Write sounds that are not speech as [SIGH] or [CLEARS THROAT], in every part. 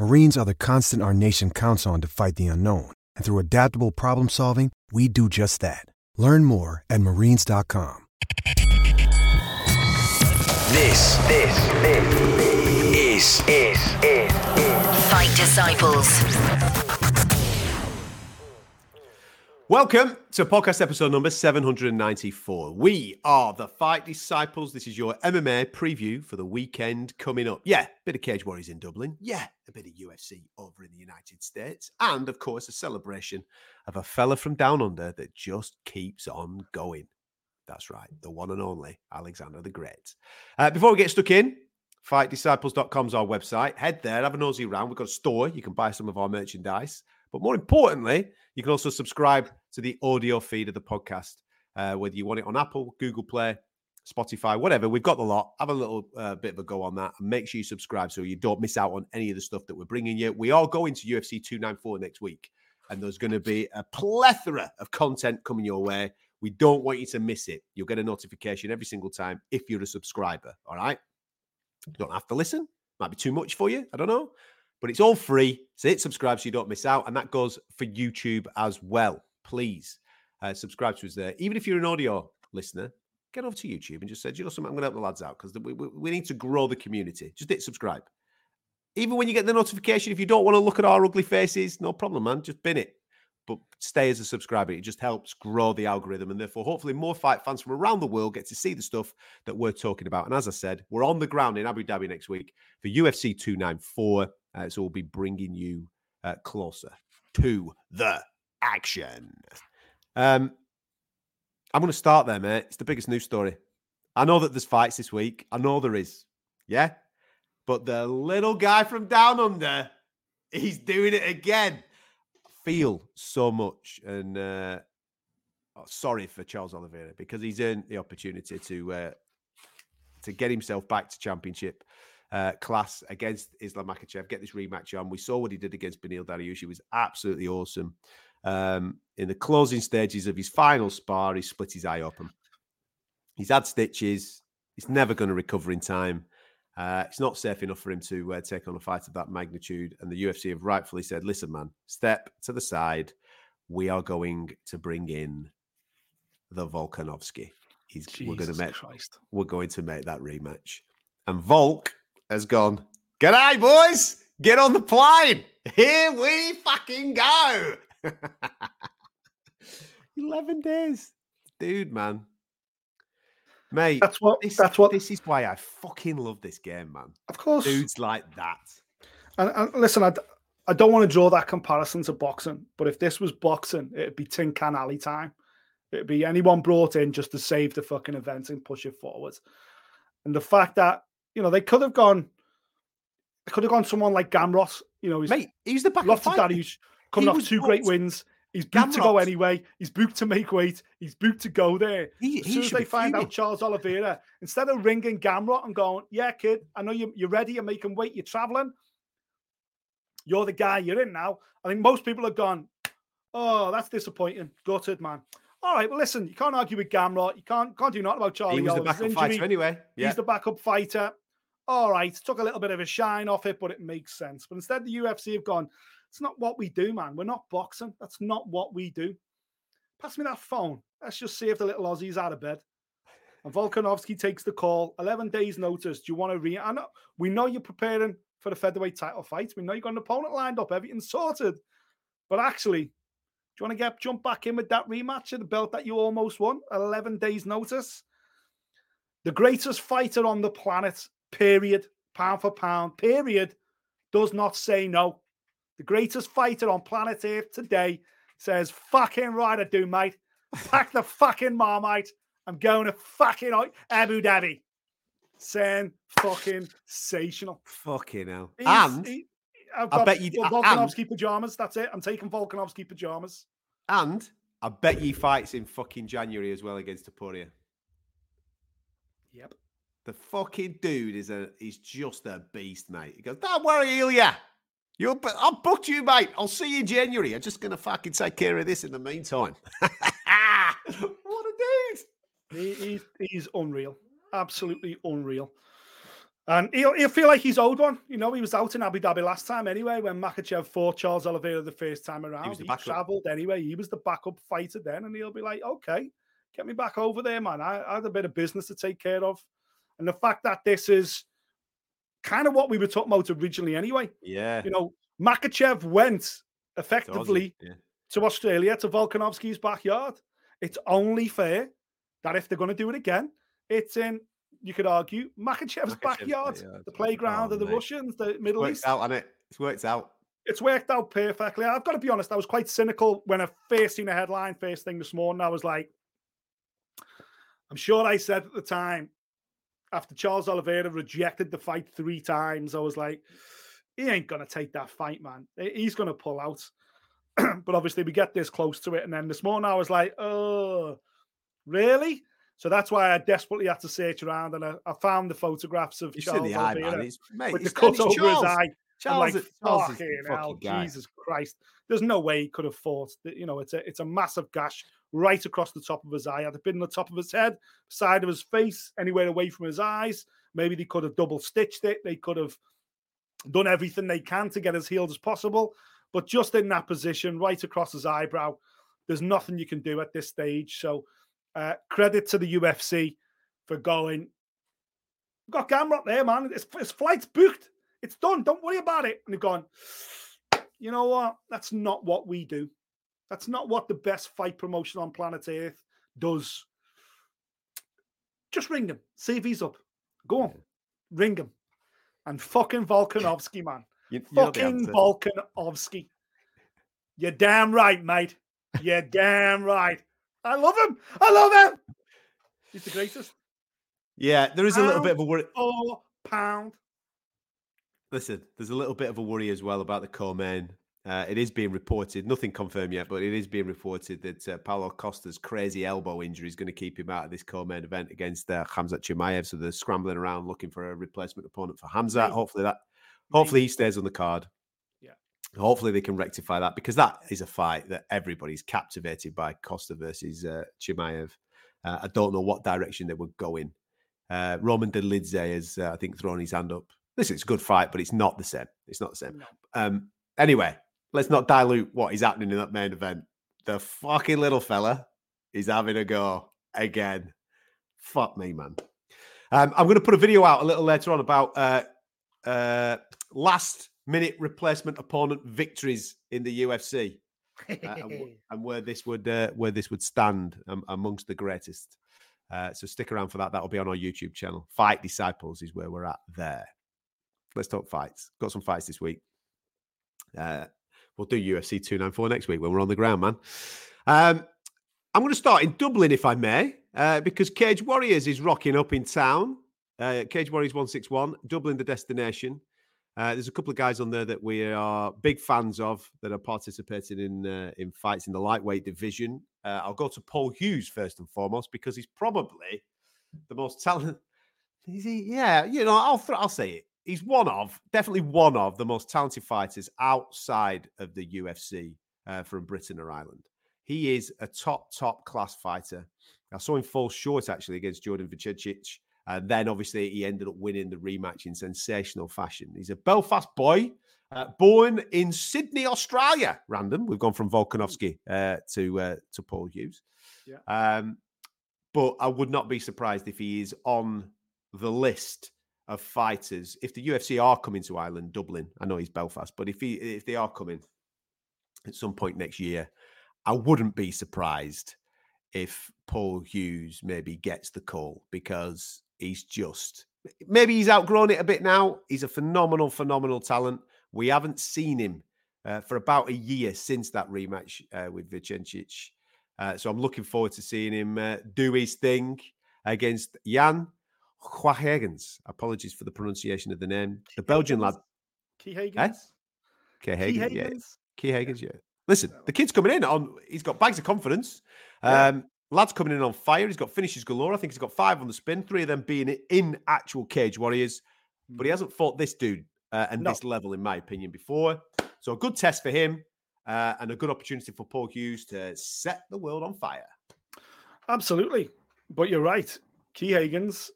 Marines are the constant our nation counts on to fight the unknown. And through adaptable problem solving, we do just that. Learn more at marines.com. This, this, this is, is, is, is. Fight Disciples. Welcome to podcast episode number 794. We are the Fight Disciples. This is your MMA preview for the weekend coming up. Yeah, a bit of Cage Warriors in Dublin. Yeah, a bit of UFC over in the United States. And of course, a celebration of a fella from down under that just keeps on going. That's right, the one and only Alexander the Great. Uh, before we get stuck in, fightdisciples.com is our website. Head there, have a nosy around. We've got a store. You can buy some of our merchandise. But more importantly, you can also subscribe to the audio feed of the podcast, uh, whether you want it on Apple, Google Play, Spotify, whatever. We've got the lot. Have a little uh, bit of a go on that and make sure you subscribe so you don't miss out on any of the stuff that we're bringing you. We are going to UFC 294 next week, and there's going to be a plethora of content coming your way. We don't want you to miss it. You'll get a notification every single time if you're a subscriber. All right. You don't have to listen. Might be too much for you. I don't know but it's all free. So hit subscribe so you don't miss out. And that goes for YouTube as well. Please uh, subscribe to us there. Even if you're an audio listener, get over to YouTube and just say, you know something, I'm going to help the lads out because we, we, we, need to grow the community. Just hit subscribe. Even when you get the notification, if you don't want to look at our ugly faces, no problem, man. Just bin it. But stay as a subscriber. It just helps grow the algorithm. And therefore, hopefully, more fight fans from around the world get to see the stuff that we're talking about. And as I said, we're on the ground in Abu Dhabi next week for UFC 294. Uh, so we'll be bringing you uh, closer to the action. Um, I'm going to start there, mate. It's the biggest news story. I know that there's fights this week. I know there is. Yeah. But the little guy from down under, he's doing it again. I feel so much. And uh, oh, sorry for Charles Oliveira because he's earned the opportunity to uh, to get himself back to championship uh, class against Islam Makhachev. Get this rematch on. We saw what he did against Beneil Dariush. It was absolutely awesome. Um, in the closing stages of his final spar, he split his eye open. He's had stitches. He's never going to recover in time. Uh, it's not safe enough for him to uh, take on a fight of that magnitude. And the UFC have rightfully said, listen, man, step to the side. We are going to bring in the Volkanovski. He's, we're going to make Christ. we're going to make that rematch. And Volk has gone, G'day, boys. Get on the plane. Here we fucking go. [LAUGHS] 11 days. Dude, man. Mate, that's what this, that's what this is why I fucking love this game, man. Of course. Dudes like that. And, and listen, I, I don't want to draw that comparison to boxing, but if this was boxing, it'd be Tin Can Alley time. It'd be anyone brought in just to save the fucking event and push it forward. And the fact that you know, they could have gone. They could have gone someone like Gamrot. You know, he's mate. He's the back of that. Coming he off two booked. great wins. He's booked Gamrot. to go anyway. He's booked to make weight. He's booked to go there. He, as soon as they find out Charles Oliveira, instead of ringing Gamrot and going, "Yeah, kid, I know you, you're ready. You're making weight. You're traveling. You're the guy. You're in now." I think most people have gone, "Oh, that's disappointing. Gutted, man." All right, well, listen, you can't argue with Gamrot. You can't can't do nothing about Charlie. He was the backup fighter anyway. Yeah. He's the backup fighter all right, took a little bit of a shine off it, but it makes sense. But instead, the UFC have gone, it's not what we do, man. We're not boxing. That's not what we do. Pass me that phone. Let's just see if the little Aussie's out of bed. And Volkanovski takes the call. 11 days notice. Do you want to re? I know, we know you're preparing for the featherweight title fight. We know you've got an opponent lined up. Everything's sorted. But actually, do you want to get jump back in with that rematch of the belt that you almost won 11 days' notice? The greatest fighter on the planet, period, pound for pound, period, does not say no. The greatest fighter on planet Earth today says, fucking right, I do, mate. Pack the fucking marmite. I'm going to fucking Abu Dhabi. Saying fucking sensational. Fucking hell. He's, and he, i bet you Volkanovski pajamas. That's it. I'm taking Volkanovski pajamas. And I bet he fights in fucking January as well against Topuria. Yep. The fucking dude is a he's just a beast, mate. He goes, Don't worry, Ilia. You'll I'll book you, mate. I'll see you in January. I'm just gonna fucking take care of this in the meantime. [LAUGHS] what a dude. He, he's he's unreal. Absolutely unreal. And he'll, he'll feel like he's old one. You know, he was out in Abu Dhabi last time anyway when Makhachev fought Charles Oliveira the first time around. He, he travelled anyway. He was the backup fighter then. And he'll be like, okay, get me back over there, man. I, I had a bit of business to take care of. And the fact that this is kind of what we were talking about originally anyway. Yeah. You know, Makhachev went effectively yeah. to Australia, to Volkanovski's backyard. It's only fair that if they're going to do it again, it's in you could argue Makhachev's backyard, backyard, the playground oh, of the mate. Russians, the Middle it's East. out, and it? It's worked out. It's worked out perfectly. I've got to be honest, I was quite cynical when I first seen a headline first thing this morning. I was like, I'm sure I said at the time, after Charles Oliveira rejected the fight three times, I was like, he ain't to take that fight, man. He's to pull out. [CLEARS THROAT] but obviously, we get this close to it. And then this morning, I was like, oh, really? So that's why I desperately had to search around, and I, I found the photographs of you Charles the eye, man. It's, mate, with the cut over Charles. his eye. Charles, like, Charles fucking hell, Jesus Christ! There's no way he could have fought. You know, it's a it's a massive gash right across the top of his eye. Had it been on the top of his head, side of his face, anywhere away from his eyes, maybe they could have double stitched it. They could have done everything they can to get as healed as possible. But just in that position, right across his eyebrow, there's nothing you can do at this stage. So uh, credit to the UFC for going. We've got Gamrot there, man. His flight's booked. It's done. Don't worry about it. And they've gone, you know what? That's not what we do. That's not what the best fight promotion on planet Earth does. Just ring him. See if he's up. Go on. Ring him. And fucking Volkanovski, [LAUGHS] man. You, fucking Volkanovski. You're damn right, mate. You're [LAUGHS] damn right. I love him. I love him. He's the greatest. Yeah, there is pound a little bit of a worry. Four pound. Listen, there's a little bit of a worry as well about the co-main. Uh, it is being reported, nothing confirmed yet, but it is being reported that uh, Paulo Costa's crazy elbow injury is going to keep him out of this co-main event against uh, Khamzat Chimaev. So they're scrambling around looking for a replacement opponent for Khamzat. Hopefully that, hopefully he stays on the card. Yeah. Hopefully they can rectify that because that is a fight that everybody's captivated by Costa versus uh, Chimaev. Uh, I don't know what direction they would go in. Uh, Roman Dolidze has, uh, I think, thrown his hand up. Listen, it's a good fight, but it's not the same. It's not the same. No. Um, anyway, let's not dilute what is happening in that main event. The fucking little fella is having a go again. Fuck me, man. Um, I'm going to put a video out a little later on about uh, uh, last minute replacement opponent victories in the UFC, uh, and, [LAUGHS] and, where this would uh, where this would stand um, amongst the greatest. Uh, so stick around for that. That'll be on our YouTube channel. Fight Disciples is where we're at there. Let's talk fights. Got some fights this week. We'll do UFC 294 next week when we're on the ground, man. Um, I'm going to start in Dublin, if I may, uh, because Cage Warriors is rocking up in town. Uh, Cage Warriors 161, Dublin, the destination. Uh, there's a couple of guys on there that we are big fans of that are participating in uh, in fights in the lightweight division. Uh, I'll go to Paul Hughes first and foremost because he's probably the most talented. Is he? Yeah, you know, I'll th- I'll say it. He's one of definitely one of the most talented fighters outside of the UFC uh, from Britain or Ireland. He is a top top class fighter. I saw him fall short actually against Jordan Vucenic and then obviously he ended up winning the rematch in sensational fashion. He's a Belfast boy, uh, born in Sydney, Australia. Random. We've gone from Volkanovski uh, to uh, to Paul Hughes. Yeah. Um, but I would not be surprised if he is on the list of fighters. If the UFC are coming to Ireland, Dublin, I know he's Belfast, but if he if they are coming at some point next year, I wouldn't be surprised if Paul Hughes maybe gets the call because he's just maybe he's outgrown it a bit now. He's a phenomenal, phenomenal talent. We haven't seen him uh, for about a year since that rematch uh, with Vucenic. Uh, so I'm looking forward to seeing him uh, do his thing against Jan Quaeyhaegens. Apologies for the pronunciation of the name. The Belgian lad. Key Eh? Key yeah. Key yeah. Listen, the kid's coming in on. He's got bags of confidence. Um, Lad's coming in on fire. He's got finishes galore. I think he's got five on the spin, three of them being in actual cage warriors. But he hmm. hasn't fought this dude uh, and no. this level, in my opinion, before. So a good test for him uh, and a good opportunity for Paul Hughes to set the world on fire. Absolutely. But you're right. Quaeyhaegens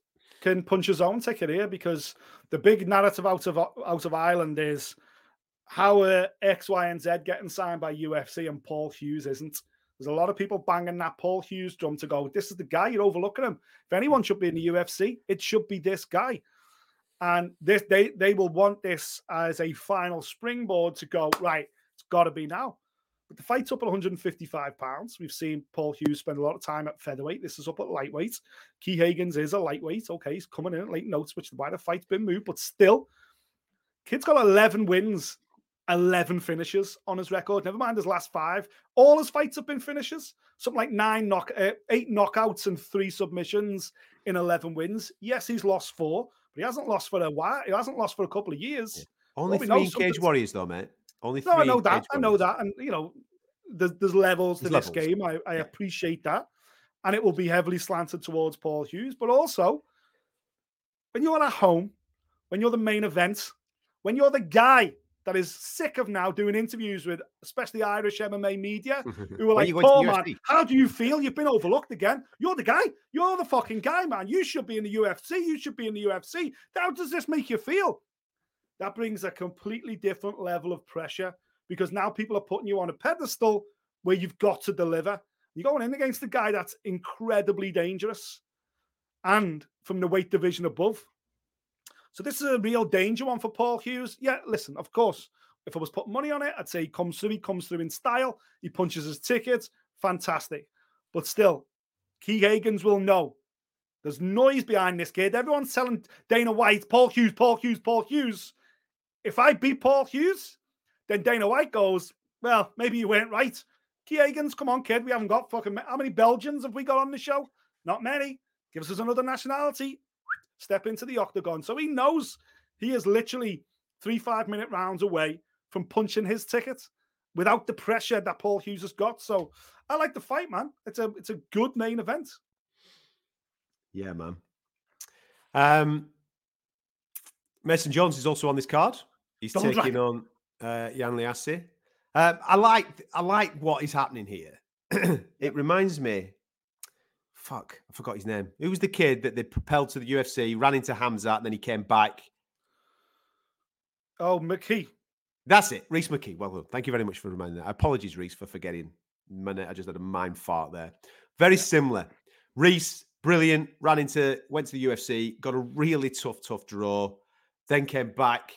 can punch his own ticket here because the big narrative out of out of Ireland is how are X, Y, and Z getting signed by UFC and Paul Hughes isn't. There's a lot of people banging that Paul Hughes drum to go, this is the guy, you're overlooking him. If anyone should be in the UFC, it should be this guy. And this they they will want this as a final springboard to go, right, it's gotta be now. But the fight's up at 155 pounds. We've seen Paul Hughes spend a lot of time at featherweight. This is up at lightweight. Quaeyhaegens is a lightweight. Okay, he's coming in at late notes, which is why the fight's been moved, but still, kid's got 11 wins 11 finishes on his record. Never mind his last five. All his fights have been finishes. Something like nine knock, uh, eight knockouts and three submissions in 11 wins. Yes, he's lost four, but he hasn't lost for a while. He hasn't lost for a couple of years. Yeah. Only well, three Cage Warriors, though, mate. Only three. No, I know that. I know that. And, you know, there's, there's levels to there's this game. I, I yeah. appreciate that. And it will be heavily slanted towards Paul Hughes. But also, when you're at home, when you're the main event, when you're the guy that is sick of now doing interviews with especially Irish MMA media [LAUGHS] who are like, Paul, man, how do you feel? You've been overlooked again. You're the guy. You're the fucking guy, man. You should be in the UFC. You should be in the UFC. How does this make you feel? That brings a completely different level of pressure because now people are putting you on a pedestal where you've got to deliver. You're going in against a guy that's incredibly dangerous and from the weight division above. So this is a real danger one for Paul Hughes. Yeah, listen, of course, if I was putting money on it, I'd say he comes through. He comes through in style. He punches his tickets. Fantastic. But still, Quaeyhaegens will know there's noise behind this kid. Everyone's telling Dana White, Paul Hughes, Paul Hughes, Paul Hughes. If I beat Paul Hughes, then Dana White goes, well, maybe you weren't right. Quaeyhaegens, come on, kid. We haven't got fucking how many Belgians have we got on the show? Not many. Give us another nationality step into the octagon. So he knows he is literally three five minute rounds away from punching his ticket without the pressure that Paul Hughes has got. So I like the fight, man. It's a it's a good main event. Yeah, man. Um, Mason Jones is also on this card. He's Don't taking on uh, Jan Liassi. Um, I like I like what is happening here. [CLEARS THROAT] it reminds me fuck, I forgot his name. Who was the kid that they propelled to the UFC, ran into Khamzat, and then he came back? Oh, McKee. That's it, Reese McKee. Well done. Thank you very much for reminding that. Apologies, Reese, for forgetting. I just had a mind fart there. Very similar. Reese, brilliant. Ran into, went to the UFC, got a really tough, tough draw. Then came back,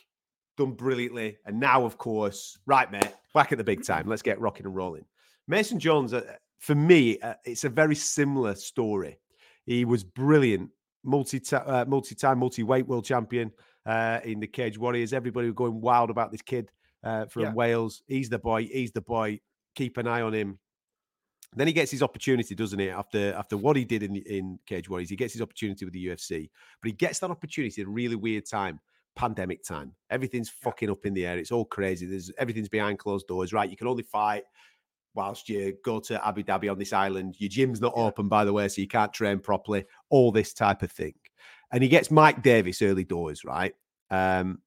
done brilliantly, and now, of course, right, mate, back at the big time. Let's get rocking and rolling. Mason Jones, uh, for me, uh, it's a very similar story. He was brilliant, multi uh, multi time, multi weight world champion uh, in the Cage Warriors. Everybody was going wild about this kid uh, from yeah. Wales. He's the boy. He's the boy. Keep an eye on him. Then he gets his opportunity, doesn't he? After after what he did in in Cage Warriors, he gets his opportunity with the UFC. But he gets that opportunity at a really weird time pandemic time. Everything's fucking up in the air. It's all crazy. There's everything's behind closed doors, right? You can only fight whilst you go to Abu Dhabi on this island. Your gym's not open, by the way, so you can't train properly. All this type of thing. And he gets Mike Davis early doors, right? Um,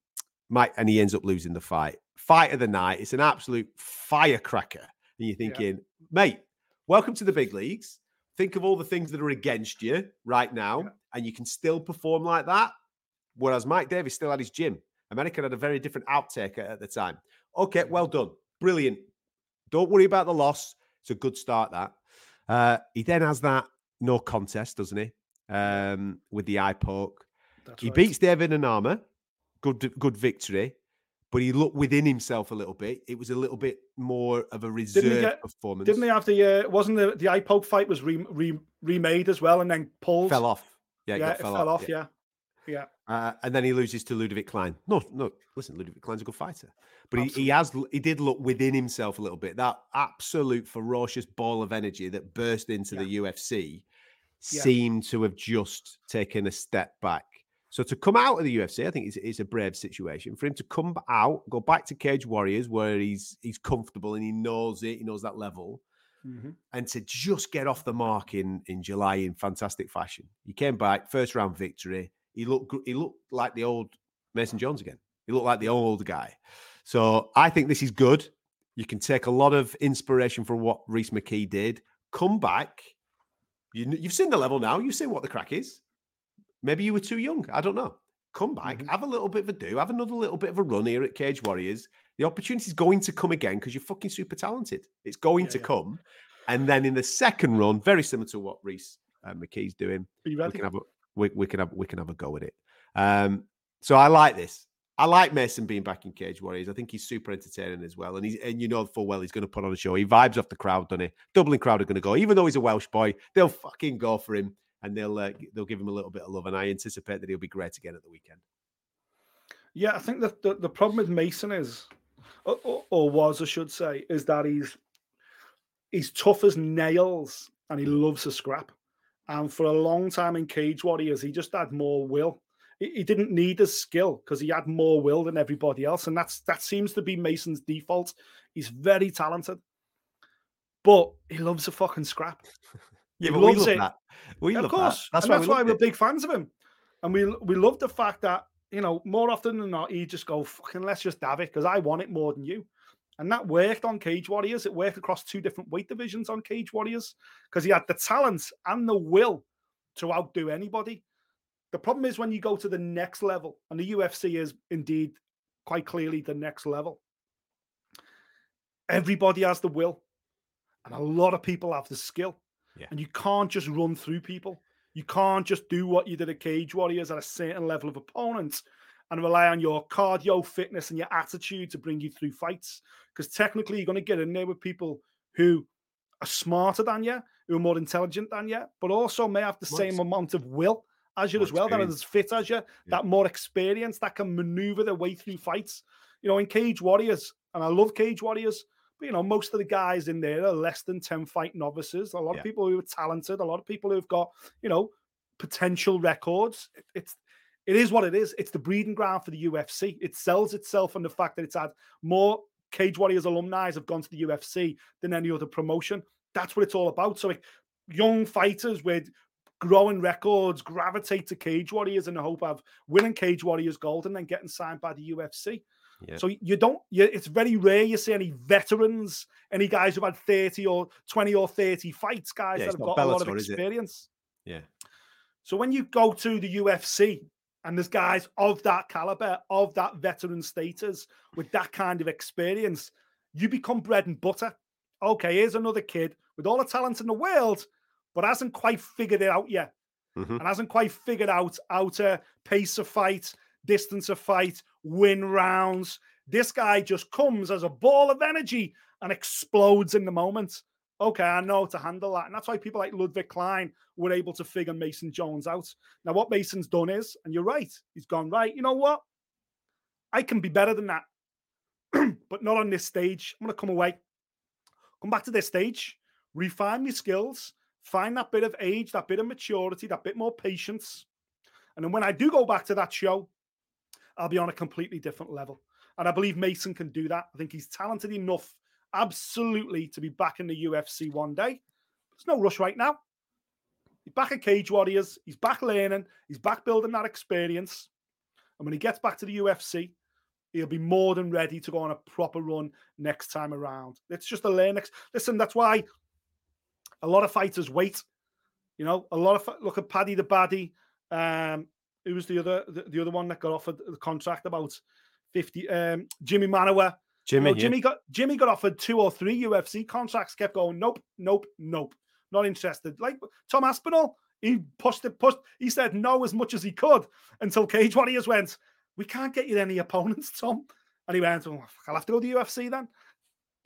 Mike, and he ends up losing the fight. Fight of the night. It's an absolute firecracker. And you're thinking, yeah. mate, welcome to the big leagues. Think of all the things that are against you right now, yeah. and you can still perform like that. Whereas Mike Davis still had his gym. America had a very different outtake at, at the time. Okay, well done. Brilliant. Don't worry about the loss. It's a good start, that. Uh, he then has that no contest, doesn't he? Um, with the eye poke. That's he right. beats David Onama. Good, good victory. but he looked within himself a little bit. It was a little bit more of a reserved didn't get, performance. Didn't he have the? Uh, wasn't the the eye poke fight was re, re, remade as well, and then pulled fell off. Yeah, yeah, it, fell, fell off. off yeah. yeah. Uh, and then he loses to Ludovit Klein. No, no, listen, Ludovit Klein's a good fighter, but he, he has he did look within himself a little bit. That absolute ferocious ball of energy that burst into yeah. the UFC yeah. seemed to have just taken a step back. So to come out of the UFC, I think it's, it's a brave situation for him to come out, go back to Cage Warriors where he's he's comfortable and he knows it, he knows that level, mm-hmm. and to just get off the mark in in July in fantastic fashion. He came back, first round victory. He looked he looked like the old Mason Jones again. He looked like the old guy. So I think this is good. You can take a lot of inspiration from what Reese McKee did. Come back. You, you've seen the level now. You've seen what the crack is. Maybe you were too young. I don't know. Come back, mm-hmm. have a little bit of a do, have another little bit of a run here at Cage Warriors. The opportunity is going to come again because you're fucking super talented. It's going yeah, to yeah. come. And then in the second run, very similar to what Reese uh, McKee's doing, we can have a we, we, can have we can have a go at it. Um, so I like this. I like Mason being back in Cage Warriors. I think he's super entertaining as well. And he's and you know full well he's going to put on a show. He vibes off the crowd, doesn't he? Dublin crowd are going to go, even though he's a Welsh boy, they'll fucking go for him and they'll uh, they'll give him a little bit of love. And I anticipate that he'll be great again at the weekend. Yeah, I think that the, the problem with Mason is, or, or was I should say, is that he's he's tough as nails and he loves to scrap. And for a long time in Cage Warriors, he just had more will. He didn't need the skill because he had more will than everybody else, and that's that seems to be Mason's default. He's very talented, but he loves a fucking scrap. Yeah, but we love it. that. We of love course, that. That's and why, that's we why we're it. big fans of him, and we we love the fact that you know more often than not he just go fucking let's just have it because I want it more than you, and that worked on Cage Warriors. It worked across two different weight divisions on Cage Warriors because he had the talent and the will to outdo anybody. The problem is when you go to the next level, and the UFC is indeed quite clearly the next level. Everybody has the will, and a lot of people have the skill. Yeah. And you can't just run through people. You can't just do what you did at Cage Warriors at a certain level of opponent and rely on your cardio fitness and your attitude to bring you through fights. Because technically, you're going to get in there with people who are smarter than you, who are more intelligent than you, but also may have the same amount of will as you more as well, that are as fit as you, yeah. that more experience, that can maneuver their way through fights. You know, in Cage Warriors, and I love Cage Warriors, but, you know, most of the guys in there are less than 10 fight novices. A lot yeah. of people who are talented, a lot of people who've got, you know, potential records. It, it's it is what it is. It's the breeding ground for the UFC. It sells itself on the fact that it's had more Cage Warriors alumni have gone to the UFC than any other promotion. That's what it's all about. So like, young fighters with growing records gravitate to Cage Warriors in the hope of winning Cage Warriors gold and then getting signed by the UFC. Yeah. So you don't. You, it's very rare you see any veterans, any guys who've had thirty or twenty or thirty fights, guys yeah, that have got Bellator, a lot of experience. Yeah. So when you go to the UFC and there's guys of that caliber, of that veteran status, with that kind of experience, you become bread and butter. Okay, here's another kid with all the talent in the world, but hasn't quite figured it out yet. Mm-hmm. And hasn't quite figured out how to pace a fight, distance a fight, win rounds. This guy just comes as a ball of energy and explodes in the moment. Okay, I know to handle that. And that's why people like Ludwig Klein were able to figure Mason Jones out. Now, what Mason's done is, and you're right, he's gone, right, you know what? I can be better than that, [CLEARS THROAT] but not on this stage. I'm going to come away, come back to this stage, refine my skills, find that bit of age, that bit of maturity, that bit more patience. And then when I do go back to that show, I'll be on a completely different level. And I believe Mason can do that. I think he's talented enough, absolutely, to be back in the UFC one day. There's no rush right now. He's back at Cage Warriors. He's back learning. He's back building that experience. And when he gets back to the UFC, he'll be more than ready to go on a proper run next time around. It's just a learn. Listen, that's why a lot of fighters wait. You know, a lot of look at Paddy the Baddy. Um, who was the other the, the, other one that got offered the contract about 50 um Jimmy Manuwa. Jimmy, you know, Jimmy got Jimmy got offered two or three UFC contracts, kept going, nope, nope, nope, not interested. Like Tom Aspinall, he pushed it, pushed, he said no as much as he could until Cage Warriors went, We can't get you any opponents, Tom. And he went, oh, I'll have to go to the UFC then.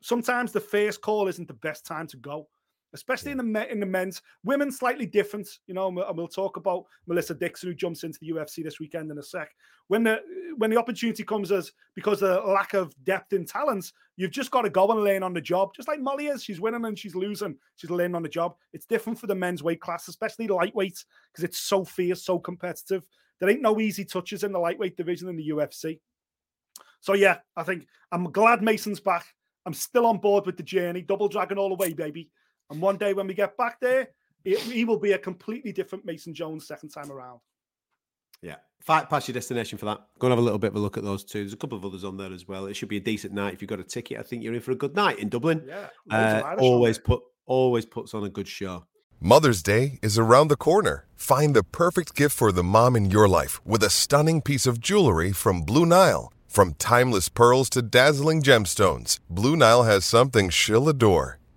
Sometimes the first call isn't the best time to go especially in the in the men's. Women slightly different, you know. And we'll talk about Melissa Dixon who jumps into the UFC this weekend in a sec. When the when the opportunity comes as because of the lack of depth in talents, you've just got to go and learn on the job. Just like Molly is, she's winning and she's losing. She's learning on the job. It's different for the men's weight class, especially lightweight, because it's so fierce, so competitive. There ain't no easy touches in the lightweight division in the UFC. So yeah, I think I'm glad Mason's back. I'm still on board with the journey. Double dragon all the way, baby. And one day when we get back there, it, he will be a completely different Mason Jones second time around. Yeah. Fight Pass your destination for that. Go and have a little bit of a look at those two. There's a couple of others on there as well. It should be a decent night. If you've got a ticket, I think you're in for a good night in Dublin. Yeah. Uh, always put always puts on a good show. Mother's Day is around the corner. Find the perfect gift for the mom in your life with a stunning piece of jewelry from Blue Nile. From timeless pearls to dazzling gemstones, Blue Nile has something she'll adore.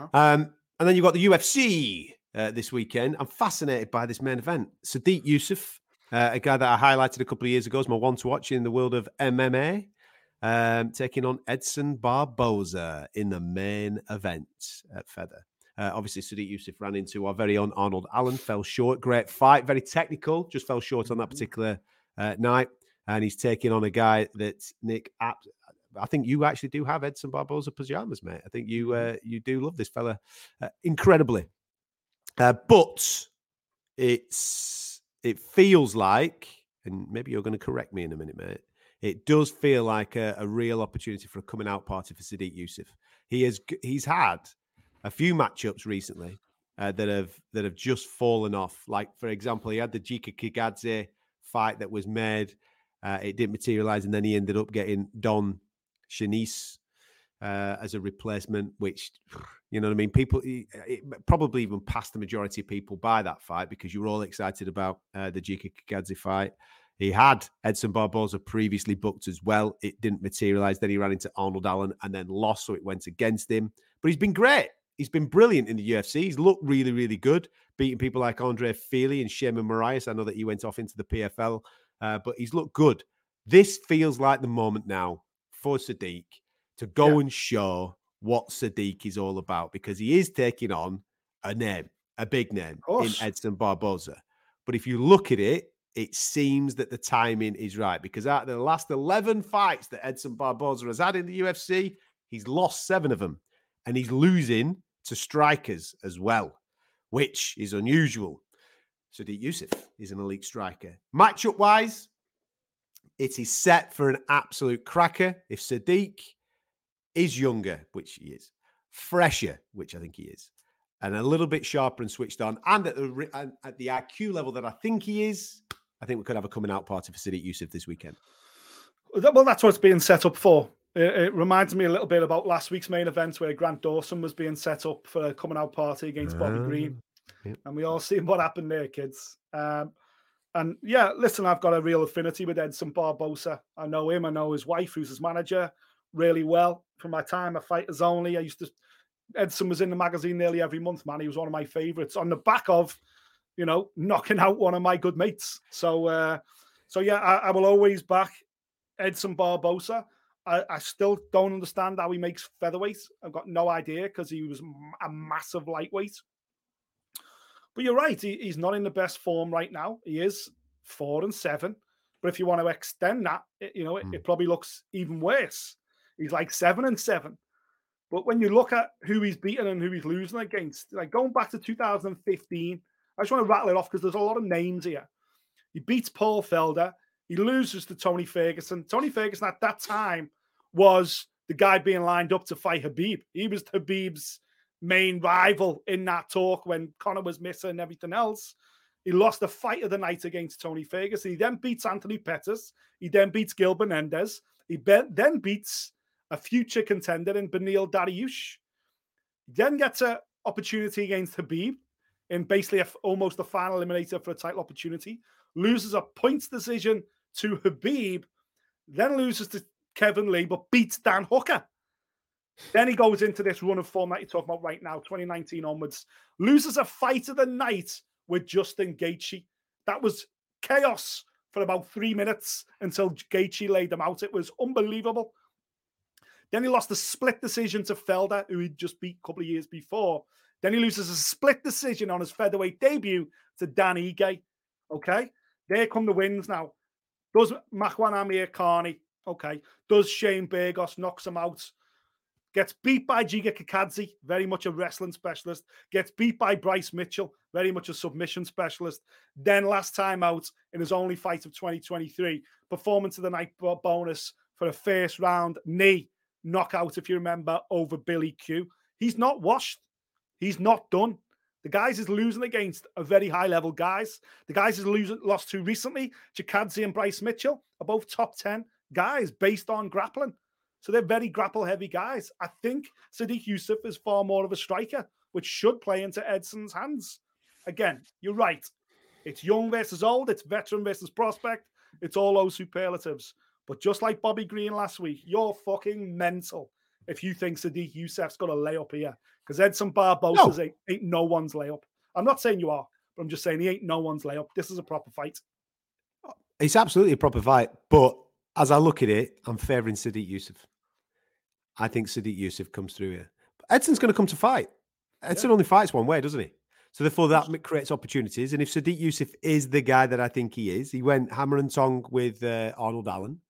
Uh-huh. Um, and then you've got the UFC uh, this weekend. I'm fascinated by this main event. Sodiq Yusuff, uh, a guy that I highlighted a couple of years ago as my one to watch in the world of MMA, um, taking on Edson Barboza in the main event at Feather. Uh, obviously, Sodiq Yusuff ran into our very own Arnold Allen, fell short. Great fight, very technical, just fell short on that mm-hmm. particular uh, night. And he's taking on a guy that Nick I think you actually do have Edson Barboza pajamas, mate. I think you mm-hmm. uh, you do love this fella uh, incredibly. Uh, but it's it feels like, and maybe you're going to correct me in a minute, mate. It does feel like a, a real opportunity for a coming out party for Sodiq Yusuff. He has he's had a few matchups recently uh, that have that have just fallen off. Like for example, he had the Giga Chikadze fight that was made. Uh, it didn't materialize, and then he ended up getting Don Shainis uh, as a replacement, which you know what I mean. People it probably even passed the majority of people by that fight because you were all excited about uh, the Giga Chikadze fight. He had Edson Barboza previously booked as well. It didn't materialize. Then he ran into Arnold Allen and then lost, so it went against him. But he's been great. He's been brilliant in the UFC. He's looked really, really good, beating people like Andre Fili and Sheymon Moraes. I know that he went off into the PFL, uh, but he's looked good. This feels like the moment now for Sodiq to go yeah. and show what Sodiq is all about because he is taking on a name, a big name in Edson Barboza. But if you look at it, it seems that the timing is right because out of the last 11 fights that Edson Barboza has had in the UFC, he's lost seven of them and he's losing to strikers as well, which is unusual. Sodiq Yusuff is an elite striker. Matchup wise, it is set for an absolute cracker. If Sodiq is younger, which he is, fresher, which I think he is, and a little bit sharper and switched on, and at the at the IQ level that I think he is, I think we could have a coming out party for Sodiq Yusuff this weekend. Well, that's what it's being set up for. It, it, reminds me a little bit about last week's main event where Grant Dawson was being set up for a coming out party against Bobby uh, Green. Yep. And we all seen what happened there, kids. Um, and yeah, listen, I've got a real affinity with Edson Barboza. I know him. I know his wife, who's his manager, really well. From my time at Fighters Only, I used to. Edson was in the magazine nearly every month, man. He was one of my favorites on the back of, you know, knocking out one of my good mates. So, uh, so yeah, I, I will always back Edson Barboza. I, I, still don't understand how he makes featherweight. I've got no idea because he was a massive lightweight. But you're right. He, he's not in the best form right now. He is four and seven. But if you want to extend that, it, you know, it, mm. it probably looks even worse. He's like seven and seven. But when you look at who he's beaten and who he's losing against, like going back to 2015, I just want to rattle it off because there's a lot of names here. He beats Paul Felder. He loses to Tony Ferguson. Tony Ferguson at that time was the guy being lined up to fight Khabib. He was Khabib's main rival in that talk when Conor was missing and everything else. He lost the fight of the night against Tony Ferguson. He then beats Anthony Pettis. He then beats Gil Menendez. He be- then beats a future contender in Beneil Dariush. Then gets an opportunity against Khabib in basically a, almost the final eliminator for a title opportunity. Loses a points decision to Khabib. Then loses to Kevin Lee, but beats Dan Hooker. Then he goes into this run of form that you're talking about right now, 2019 onwards. Loses a fight of the night with Justin Gaethje. That was chaos for about three minutes until Gaethje laid them out. It was unbelievable. Then he lost a split decision to Felder, who he'd just beat a couple of years before. Then he loses a split decision on his featherweight debut to Dan Ige. Okay, there come the wins now. Does Makwan Amirkhani, okay. Does Shane Burgos knocks him out? Gets beat by Giga Chikadze, very much a wrestling specialist. Gets beat by Bryce Mitchell, very much a submission specialist. Then last time out in his only fight of 2023, performance of the night bonus for a first round knee knockout, if you remember, over Billy Q. He's not washed. He's not done. The guys is losing against a very high level guys. The guys is losing lost to recently, Chikadze and Bryce Mitchell are both top 10 guys based on grappling. So they're very grapple heavy guys. I think Sodiq Yusuff is far more of a striker, which should play into Edson's hands. Again, you're right. It's young versus old, it's veteran versus prospect, it's all those superlatives. But just like Bobby Green last week, you're fucking mental if you think Sodiq Yusuff's got a layup here. Because Edson Barboza's no. Ain't, ain't no one's layup. I'm not saying you are, but I'm just saying he ain't no one's layup. This is a proper fight. It's absolutely a proper fight. But as I look at it, I'm favouring Sodiq Yusuff. I think Sodiq Yusuff comes through here. But Edson's going to come to fight. Edson yeah. only fights one way, doesn't he? So therefore, that creates opportunities. And if Sodiq Yusuff is the guy that I think he is, he went hammer and tong with uh, Arnold Allen.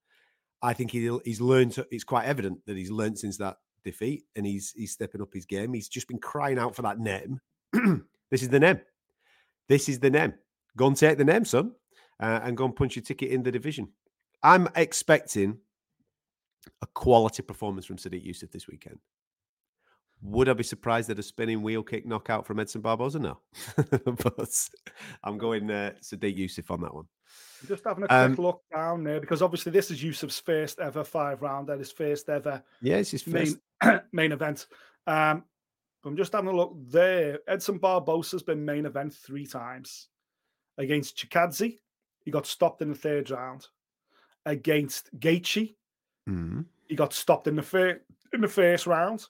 I think he, he's learned. It's quite evident that he's learned since that defeat, and he's he's stepping up his game. He's just been crying out for that name. [CLEARS THROAT] this is the name. This is the name. Go and take the name, son, uh, and go and punch your ticket in the division. I'm expecting a quality performance from Sodiq Yusuff this weekend. Would I be surprised at a spinning wheel kick knockout from Edson Barboza? No, [LAUGHS] but I'm going uh, Sodiq Yusuff on that one. Just having a quick um, look down there because obviously this is Yusuff's first ever five rounder, his first ever yeah, it's his first main, [CLEARS THROAT] main event. Um, I'm just having a look there. Edson Barboza's been main event three times against Chikadze. He got stopped in the third round. Against Gaethje, mm-hmm. he got stopped in the fir- in the first round,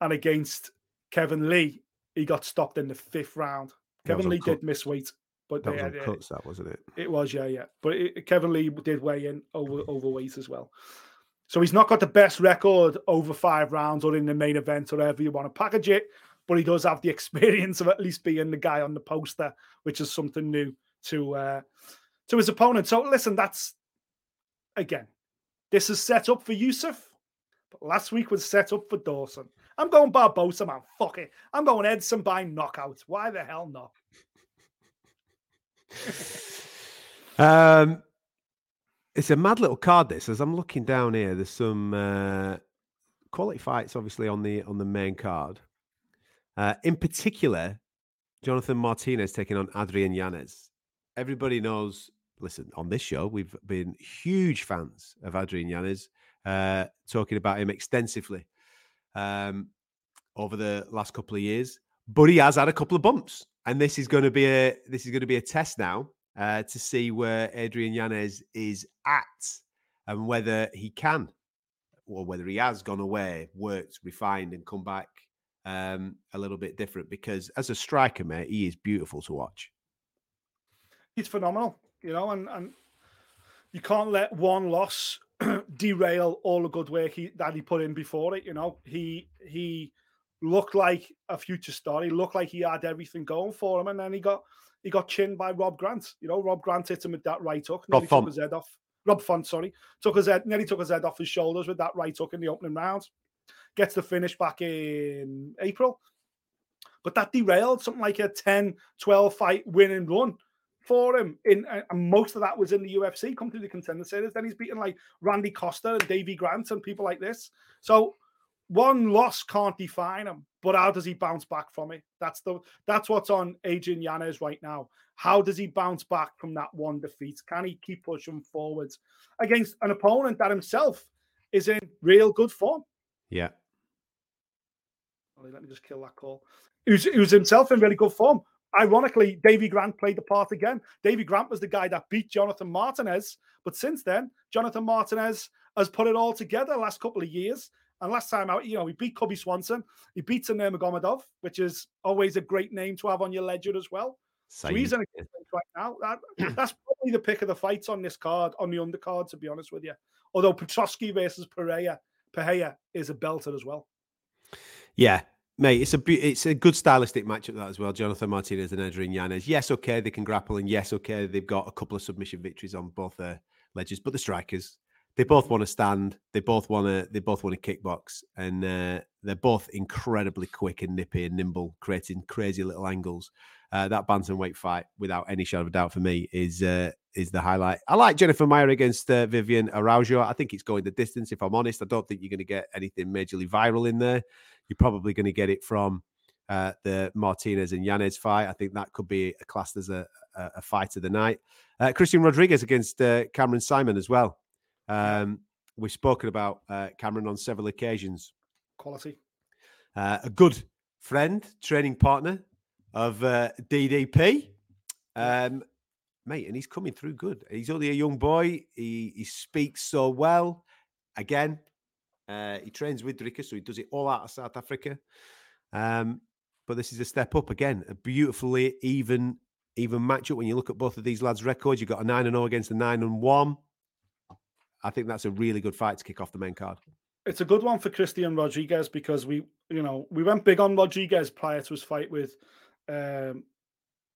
and against Kevin Lee, he got stopped in the fifth round. Kevin Lee did miss weight. But that was cuts, that wasn't it? It was, yeah, yeah. But it, Kevin Lee did weigh in over overweight as well. So he's not got the best record over five rounds or in the main event or whatever you want to package it, but he does have the [LAUGHS] experience of at least being the guy on the poster, which is something new to uh, to his opponent. So listen, that's again, this is set up for Yusuff, but last week was set up for Dawson. I'm going Barboza, man. Fuck it. I'm going Edson by knockout. Why the hell not? [LAUGHS] um, it's a mad little card. This, as I'm looking down here, there's some uh, quality fights, obviously on the on the main card. Uh, in particular, Jonathan Martinez taking on Adrian Yanez. Everybody knows. Listen, on this show, we've been huge fans of Adrian Yanez, uh, talking about him extensively um, over the last couple of years. But he has had a couple of bumps and this is going to be a this is going to be a test now uh, to see where Adrian Yanez is at and whether he can or whether he has gone away, worked, refined, and come back um, a little bit different. Because as a striker, mate, he is beautiful to watch. He's phenomenal, you know, and and you can't let one loss [CLEARS THROAT] derail all the good work he, that he put in before it. You know, he he looked like a future star. He looked like he had everything going for him, and then he got he got chinned by Rob Grant. You know, Rob Grant hit him with that right hook. Nearly took his head off. Rob Font, sorry, took his head, nearly took his head off his shoulders with that right hook in the opening round. Gets the finish back in April. But that derailed something like a 10, 12 fight win and run for him in uh, and most of that was in the UFC come through the contender series. Then he's beaten like Randy Costa and Davy Grant and people like this. So one loss can't define him but how does he bounce back from it? That's the that's what's on Adrian Yanez right now. How does he bounce back from that one defeat? Can he keep pushing forwards against an opponent that himself is in real good form? Yeah. Let me just kill that call. He was himself in really good form. Ironically, Davy Grant played the part again. Davy Grant was the guy that beat Jonathan Martinez. But since then, Jonathan Martinez has put it all together the last couple of years. And last time out, you know, he beat Cubby Swanson. He beat Tanir Magomedov, which is always a great name to have on your ledger as well. Same. So he's in a right now. That, [CLEARS THROAT] that's probably the pick of the fights on this card, on the undercard, to be honest with you. Although Petroski versus Pereira, Pereira is a belter as well. Yeah, Mate, it's a it's a good stylistic matchup that as well. Jonathan Martinez and Adrian Yanez. Yes, okay, they can grapple, and yes, okay, they've got a couple of submission victories on both their ledges. But the strikers, they both want to stand. They both want to. They both want to kickbox, and uh, they're both incredibly quick and nippy and nimble, creating crazy little angles. Uh, that bantamweight fight, without any shadow of a doubt, for me is uh, is the highlight. I like Jennifer Maia against uh, Vivian Araujo. I think it's going the distance. If I'm honest, I don't think you're going to get anything majorly viral in there. You're probably going to get it from uh, the Martinez and Yanez fight. I think that could be a classed as a, a, a fight of the night. Uh, Christian Rodriguez against uh, Cameron Saaiman as well. Um, we've spoken about uh, Cameron on several occasions. Quality. Uh, a good friend, training partner of uh, DDP. Um, mate, and he's coming through good. He's only a young boy. He, he speaks so well. Again, uh, he trains with Dricus, so he does it all out of South Africa. Um, but this is a step up again, a beautifully even even matchup. When you look at both of these lads' records, you've got a nine and 0 against a nine and one. I think that's a really good fight to kick off the main card. It's a good one for Christian Rodriguez because we, you know, we went big on Rodriguez prior to his fight with, um,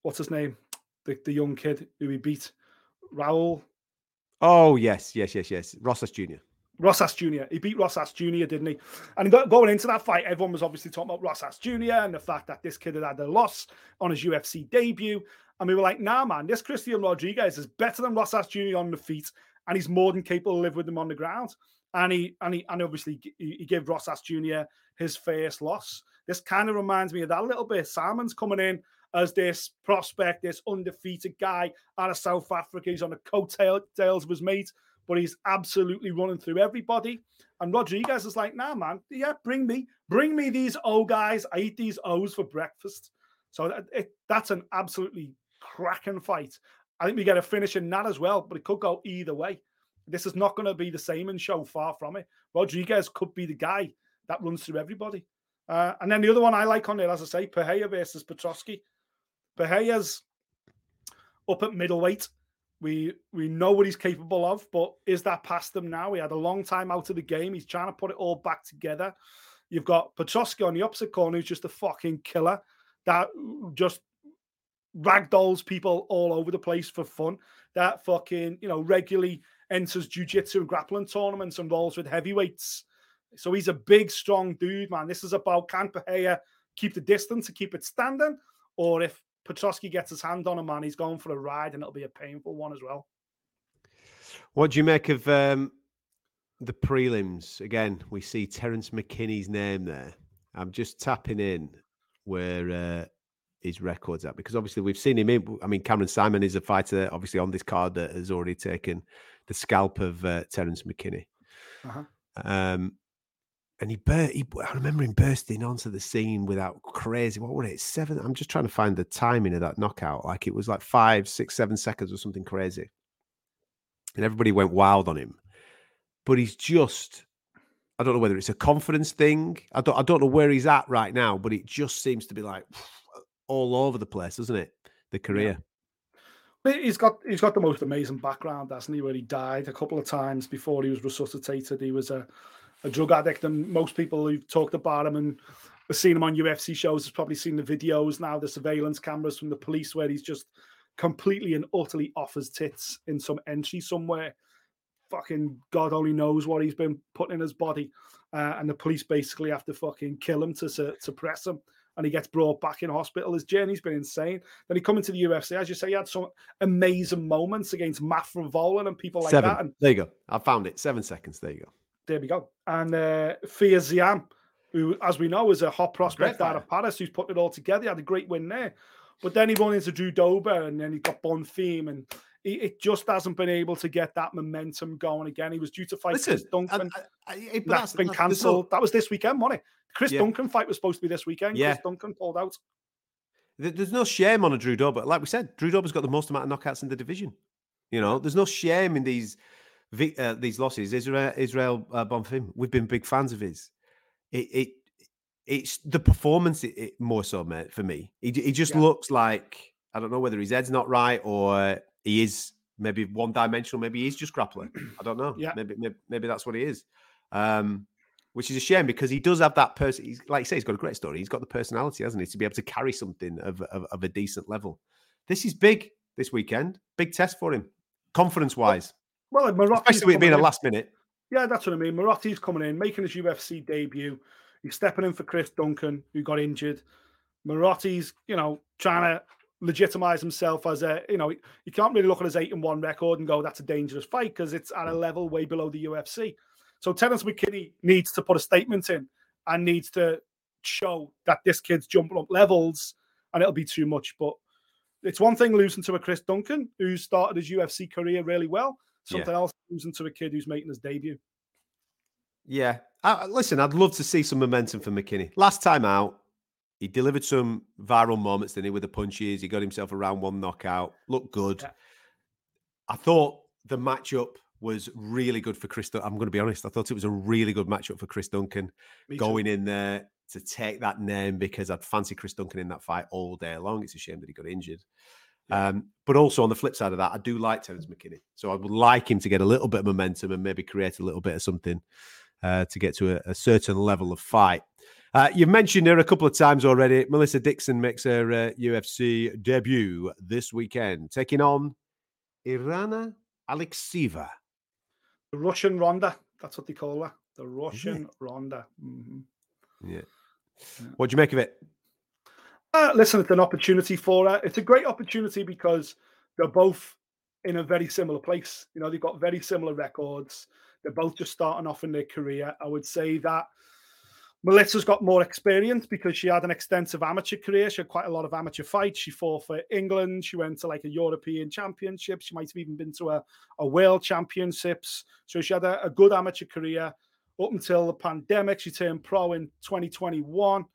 what's his name, the the young kid who he beat, Raul. Oh yes, yes, yes, yes, Rosas Jr. Rosas Jr. He beat Rosas Jr., didn't he? And going into that fight, everyone was obviously talking about Rosas Jr. and the fact that this kid had had a loss on his UFC debut. And we were like, nah, man, this Christian Rodriguez is better than Rosas Jr. on the feet, and he's more than capable to live with him on the ground. And he and he and obviously he, gave Rosas Jr. his first loss. This kind of reminds me of that a little bit. Saaiman's coming in as this prospect, this undefeated guy out of South Africa. He's on the coattails of his mate but he's absolutely running through everybody. And Rodriguez is like, nah, man, yeah, bring me, bring me these O guys. I eat these O's for breakfast. So that, it, that's an absolutely cracking fight. I think we get a finish in that as well, but it could go either way. This is not going to be the same in show, far from it. Rodriguez could be the guy that runs through everybody. Uh, and then the other one I like on there, as I say, Pereira versus Petroski. Pereira's up at middleweight. We we know what he's capable of, but is that past him now? He had a long time out of the game. He's trying to put it all back together. You've got Petroski on the opposite corner, who's just a fucking killer that just ragdolls people all over the place for fun. That fucking, you know, regularly enters jujitsu and grappling tournaments and rolls with heavyweights. So he's a big, strong dude, man. This is about can Pereira keep the distance to keep it standing, or if Petroski gets his hand on him, man, he's going for a ride, and it'll be a painful one as well. What do you make of um, the prelims? Again, we see Terrance McKinney's name there. I'm just tapping in where uh, his records at because obviously we've seen him in. I mean, Cameron Saaiman is a fighter, obviously on this card that has already taken the scalp of uh, Terrance McKinney. Uh-huh. Um, and he, bur- he I remember him bursting onto the scene without crazy. What was it? Seven. I'm just trying to find the timing of that knockout. Like it was like five, six, seven seconds or something crazy. And everybody went wild on him. But he's just. I don't know whether it's a confidence thing. I don't. I don't know where he's at right now. But it just seems to be like [SIGHS] all over the place, doesn't it? The career. Yeah. He's got he's got the most amazing background, hasn't he? Where he died a couple of times before he was resuscitated. He was a a drug addict, and most people who've talked about him and seen him on UFC shows has probably seen the videos now, the surveillance cameras from the police where he's just completely and utterly off his tits in some entry somewhere. Fucking God only knows what he's been putting in his body, uh, and the police basically have to fucking kill him to su- suppress him. and he gets brought back in hospital. His journey's been insane. Then he come into the UFC, as you say, he had some amazing moments against Matt Frevola and people like Seven. that. And there you go. I found it. Seven seconds. There you go. There we go. And uh, Fares Ziam, who, as we know, is a hot prospect out of Paris, who's putting it all together. He had a great win there. But then he went into Drew Dober and then he got Bonfim and he, it just hasn't been able to get that momentum going again. He was due to fight Listen, Chris Duncan. I, I, I, that's, that's been cancelled. That was this weekend, wasn't it? Chris yeah. Duncan fight was supposed to be this weekend. Yeah. Chris Duncan pulled out. There's no shame on a Drew Dober. Like we said, Drew Dober's got the most amount of knockouts in the division. You know, there's no shame in these uh, these losses. Ismael Ismael uh, Bonfim, we've been big fans of his. It, it it's the performance it, it more so, mate, for me. He, he just yeah. looks like I don't know whether his head's not right or he is maybe one dimensional. Maybe he's just grappling. I don't know. Yeah. Maybe, maybe, maybe that's what he is. Um, which is a shame because he does have that person. He's like you say, he's got a great story. He's got the personality, hasn't he, to be able to carry something of, of, of a decent level. This is big this weekend. Big test for him, confidence wise. Well, well especially with it being in. a last minute. Yeah, that's what I mean. Moraty's coming in, making his UFC debut. He's stepping in for Chris Duncan, who got injured. Moraty's, you know, trying to legitimize himself as a, you know, you can't really look at his eight and one record and go, that's a dangerous fight because it's at a mm. level way below the UFC. So Terrance McKinney needs to put a statement in and needs to show that this kid's jumping up levels and it'll be too much. But it's one thing losing to a Chris Duncan who started his UFC career really well. Something yeah. else losing to a kid who's making his debut. Yeah. Uh, listen, I'd love to see some momentum for McKinney. Last time out, he delivered some viral moments, didn't he, with the punches? He got himself a round one knockout. Looked good. Yeah. I thought the matchup was really good for Chris. I'm going to be honest. I thought it was a really good matchup for Chris Duncan Me going too. in there to take that name because I'd fancy Chris Duncan in that fight all day long. It's a shame that he got injured. Um, but also on the flip side of that, I do like Terrance McKinney. So I would like him to get a little bit of momentum and maybe create a little bit of something uh, to get to a, a, certain level of fight. Uh, you've mentioned her a couple of times already. Melissa Dixon makes her uh, UFC debut this weekend, taking on Irina Alekseeva. The Russian Ronda. That's what they call her. The Russian. Ronda. Mm-hmm. Yeah. What do you make of it? Uh, listen, it's an opportunity for her. It's a great opportunity because they're both in a very similar place. You know, they've got very similar records. They're both just starting off in their career. I would say that Melissa's got more experience because she had an extensive amateur career. She had quite a lot of amateur fights. She fought for England. She went to like a European championship. She might have even been to a, a world championships. So she had a, a good amateur career up until the pandemic. She turned pro in 2021.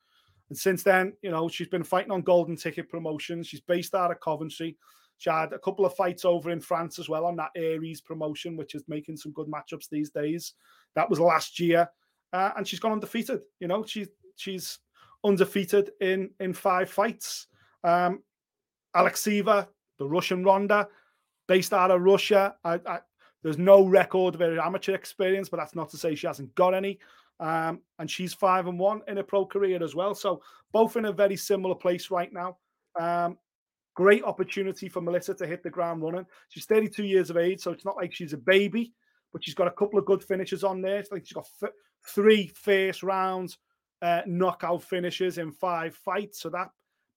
And since then, you know, she's been fighting on golden ticket promotions. She's based out of Coventry. She had a couple of fights over in France as well on that Ares promotion, which is making some good matchups these days. That was last year uh, and she's gone undefeated. You know, she's she's undefeated in in five fights. Um, Alekseeva, the Russian Ronda, based out of Russia. I, I, there's no record of her amateur experience, but that's not to say she hasn't got any. Um, and she's five and one in a pro career as well. So both in a very similar place right now. Um, great opportunity for Melissa to hit the ground running. She's 32 years of age, so it's not like she's a baby, but she's got a couple of good finishes on there. It's like she's got three first round uh, knockout finishes in five fights. So that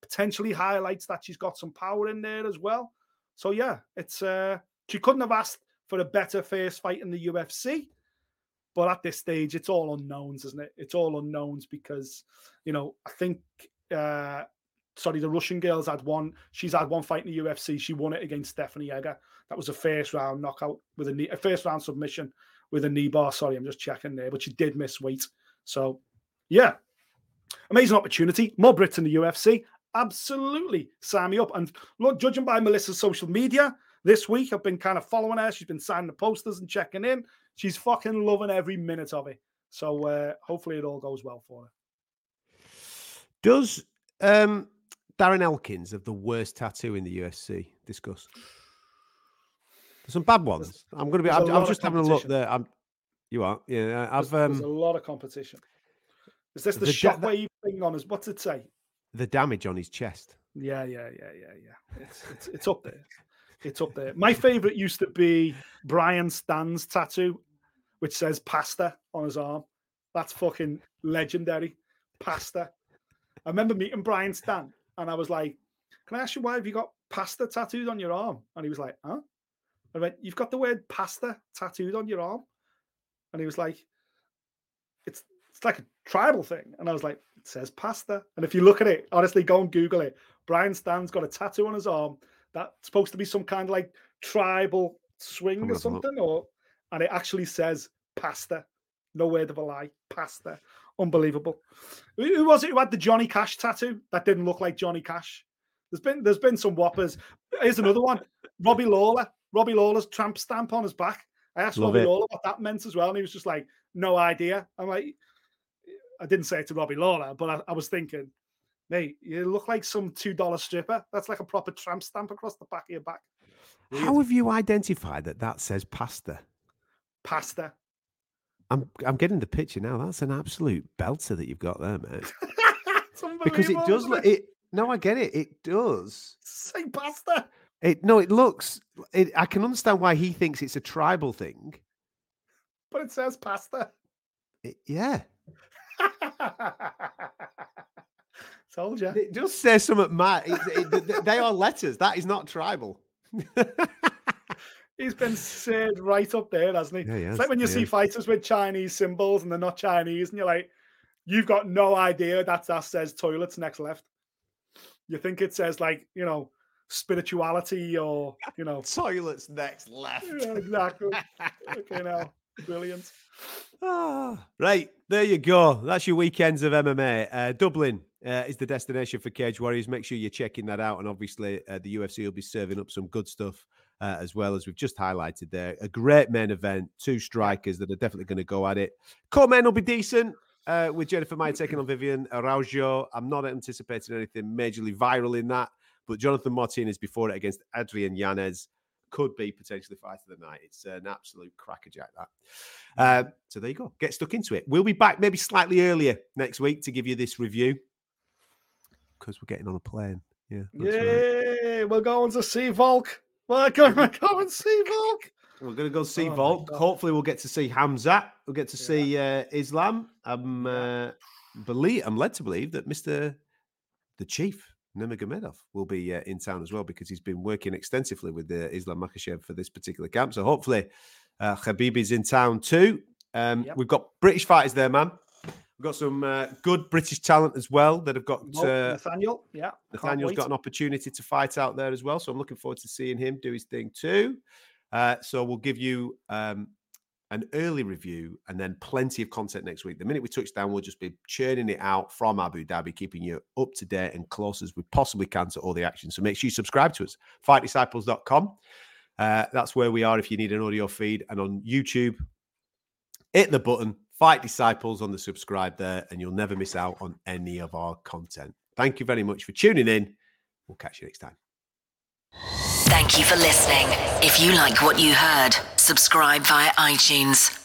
potentially highlights that she's got some power in there as well. So yeah, it's uh, she couldn't have asked for a better first fight in the UFC. But at this stage, it's all unknowns, isn't it? It's all unknowns because, you know, I think uh sorry, the Russian girls had one. She's had one fight in the UFC. She won it against Stephanie Egger. That was a first round knockout with a, knee, a first round submission with a knee bar. Sorry, I'm just checking there, but she did miss weight. So, yeah, amazing opportunity. More Brits in the UFC. Absolutely sign me up. And look, judging by Melissa's social media this week, I've been kind of following her. She's been signing the posters and checking in. She's fucking loving every minute of it. So uh, hopefully it all goes well for her. Does um, Darren Elkins have the worst tattoo in the UFC discuss? some bad ones. I'm going to be. I'm, I'm just having a look there. I'm. You are. Yeah. I've. There's, um, there's a lot of competition. Is this the, the shockwave da- thing on us? What's it say? The damage on his chest. Yeah, yeah, yeah, yeah, yeah. It's it's, it's up there. It's up there. My favorite used to be Brian Stann's tattoo, which says pasta on his arm. That's fucking legendary. Pasta. I remember meeting Brian Stann, and I was like, "Can I ask you why have you got pasta tattooed on your arm?" And he was like, "Huh?" I went, "You've got the word pasta tattooed on your arm," and he was like, "It's it's like a tribal thing," and I was like, "It says pasta." And if you look at it, honestly, go and Google it. Brian Stann's got a tattoo on his arm that's supposed to be some kind of like tribal swing or something, or and it actually says pasta. No word of a lie, pasta. Unbelievable. Who was it who had the Johnny Cash tattoo that didn't look like Johnny Cash? There's been there's been some whoppers. Here's another one. Robbie Lawler. Robbie Lawler's tramp stamp on his back. I asked Love Robbie it. Lawler what that meant as well, and he was just like, "No idea." I'm like, I didn't say it to Robbie Lawler, but I, I was thinking, mate, you look like some two dollar stripper. That's like a proper tramp stamp across the back of your back. Weird. How have you identified that that says pasta? Pasta. I'm I'm getting the picture now. That's an absolute belter that you've got there, mate. [LAUGHS] because it does look it. No, I get it. It does. Say pasta. It no, it looks. It, I can understand why he thinks it's a tribal thing, but it says pasta. It, yeah. [LAUGHS] Told you. It just says something mad. It, they are letters. That is not tribal. [LAUGHS] He's been said right up there, hasn't he? Yeah, it's like when you yeah. see fighters with Chinese symbols and they're not Chinese, and you're like, you've got no idea that that says toilets next left. You think it says like, you know, spirituality or you know [LAUGHS] toilets next left. Yeah, exactly. [LAUGHS] okay, now brilliant. Ah, right there you go. That's your weekends of MMA. Uh, Dublin uh, is the destination for Cage Warriors. Make sure you're checking that out, and obviously uh, the UFC will be serving up some good stuff uh, as well as we've just highlighted there. A great main event, two strikers that are definitely going to go at it. Co-main will be decent. Uh, with Jennifer Maia taking on Vivian Araujo. I'm not anticipating anything majorly viral in that, but Jonathan Martinez before it against Adrian Yanez could be potentially fight of the night. It's an absolute crackerjack that. Uh, so there you go. Get stuck into it. We'll be back maybe slightly earlier next week to give you this review because we're getting on a plane. Yeah. Yeah, right. we're going to see Volk. We're going to go and see Volk. We're going to go see oh Volk. Hopefully, we'll get to see Khamzat. We'll get to yeah. see uh, Islam. I'm uh, believe I'm led to believe that Mister the Chief Nurmagomedov will be uh, in town as well because he's been working extensively with uh, Islam Makhachev for this particular camp. So hopefully, uh, Khabib is in town too. Um, yep. We've got British fighters there, man. We've got some uh, good British talent as well that have got uh, Nathaniel. Yeah, Nathaniel's got an opportunity to fight out there as well, so I'm looking forward to seeing him do his thing too. Uh, so we'll give you um, an early review and then plenty of content next week. The minute we touch down, we'll just be churning it out from Abu Dhabi, keeping you up to date and close as we possibly can to all the action. So make sure you subscribe to us, fightdisciples.com. Uh, that's where we are if you need an audio feed. And on YouTube, hit the button, Fight Disciples on the subscribe there, and you'll never miss out on any of our content. Thank you very much for tuning in. We'll catch you next time. Thank you for listening. If you like what you heard, subscribe via iTunes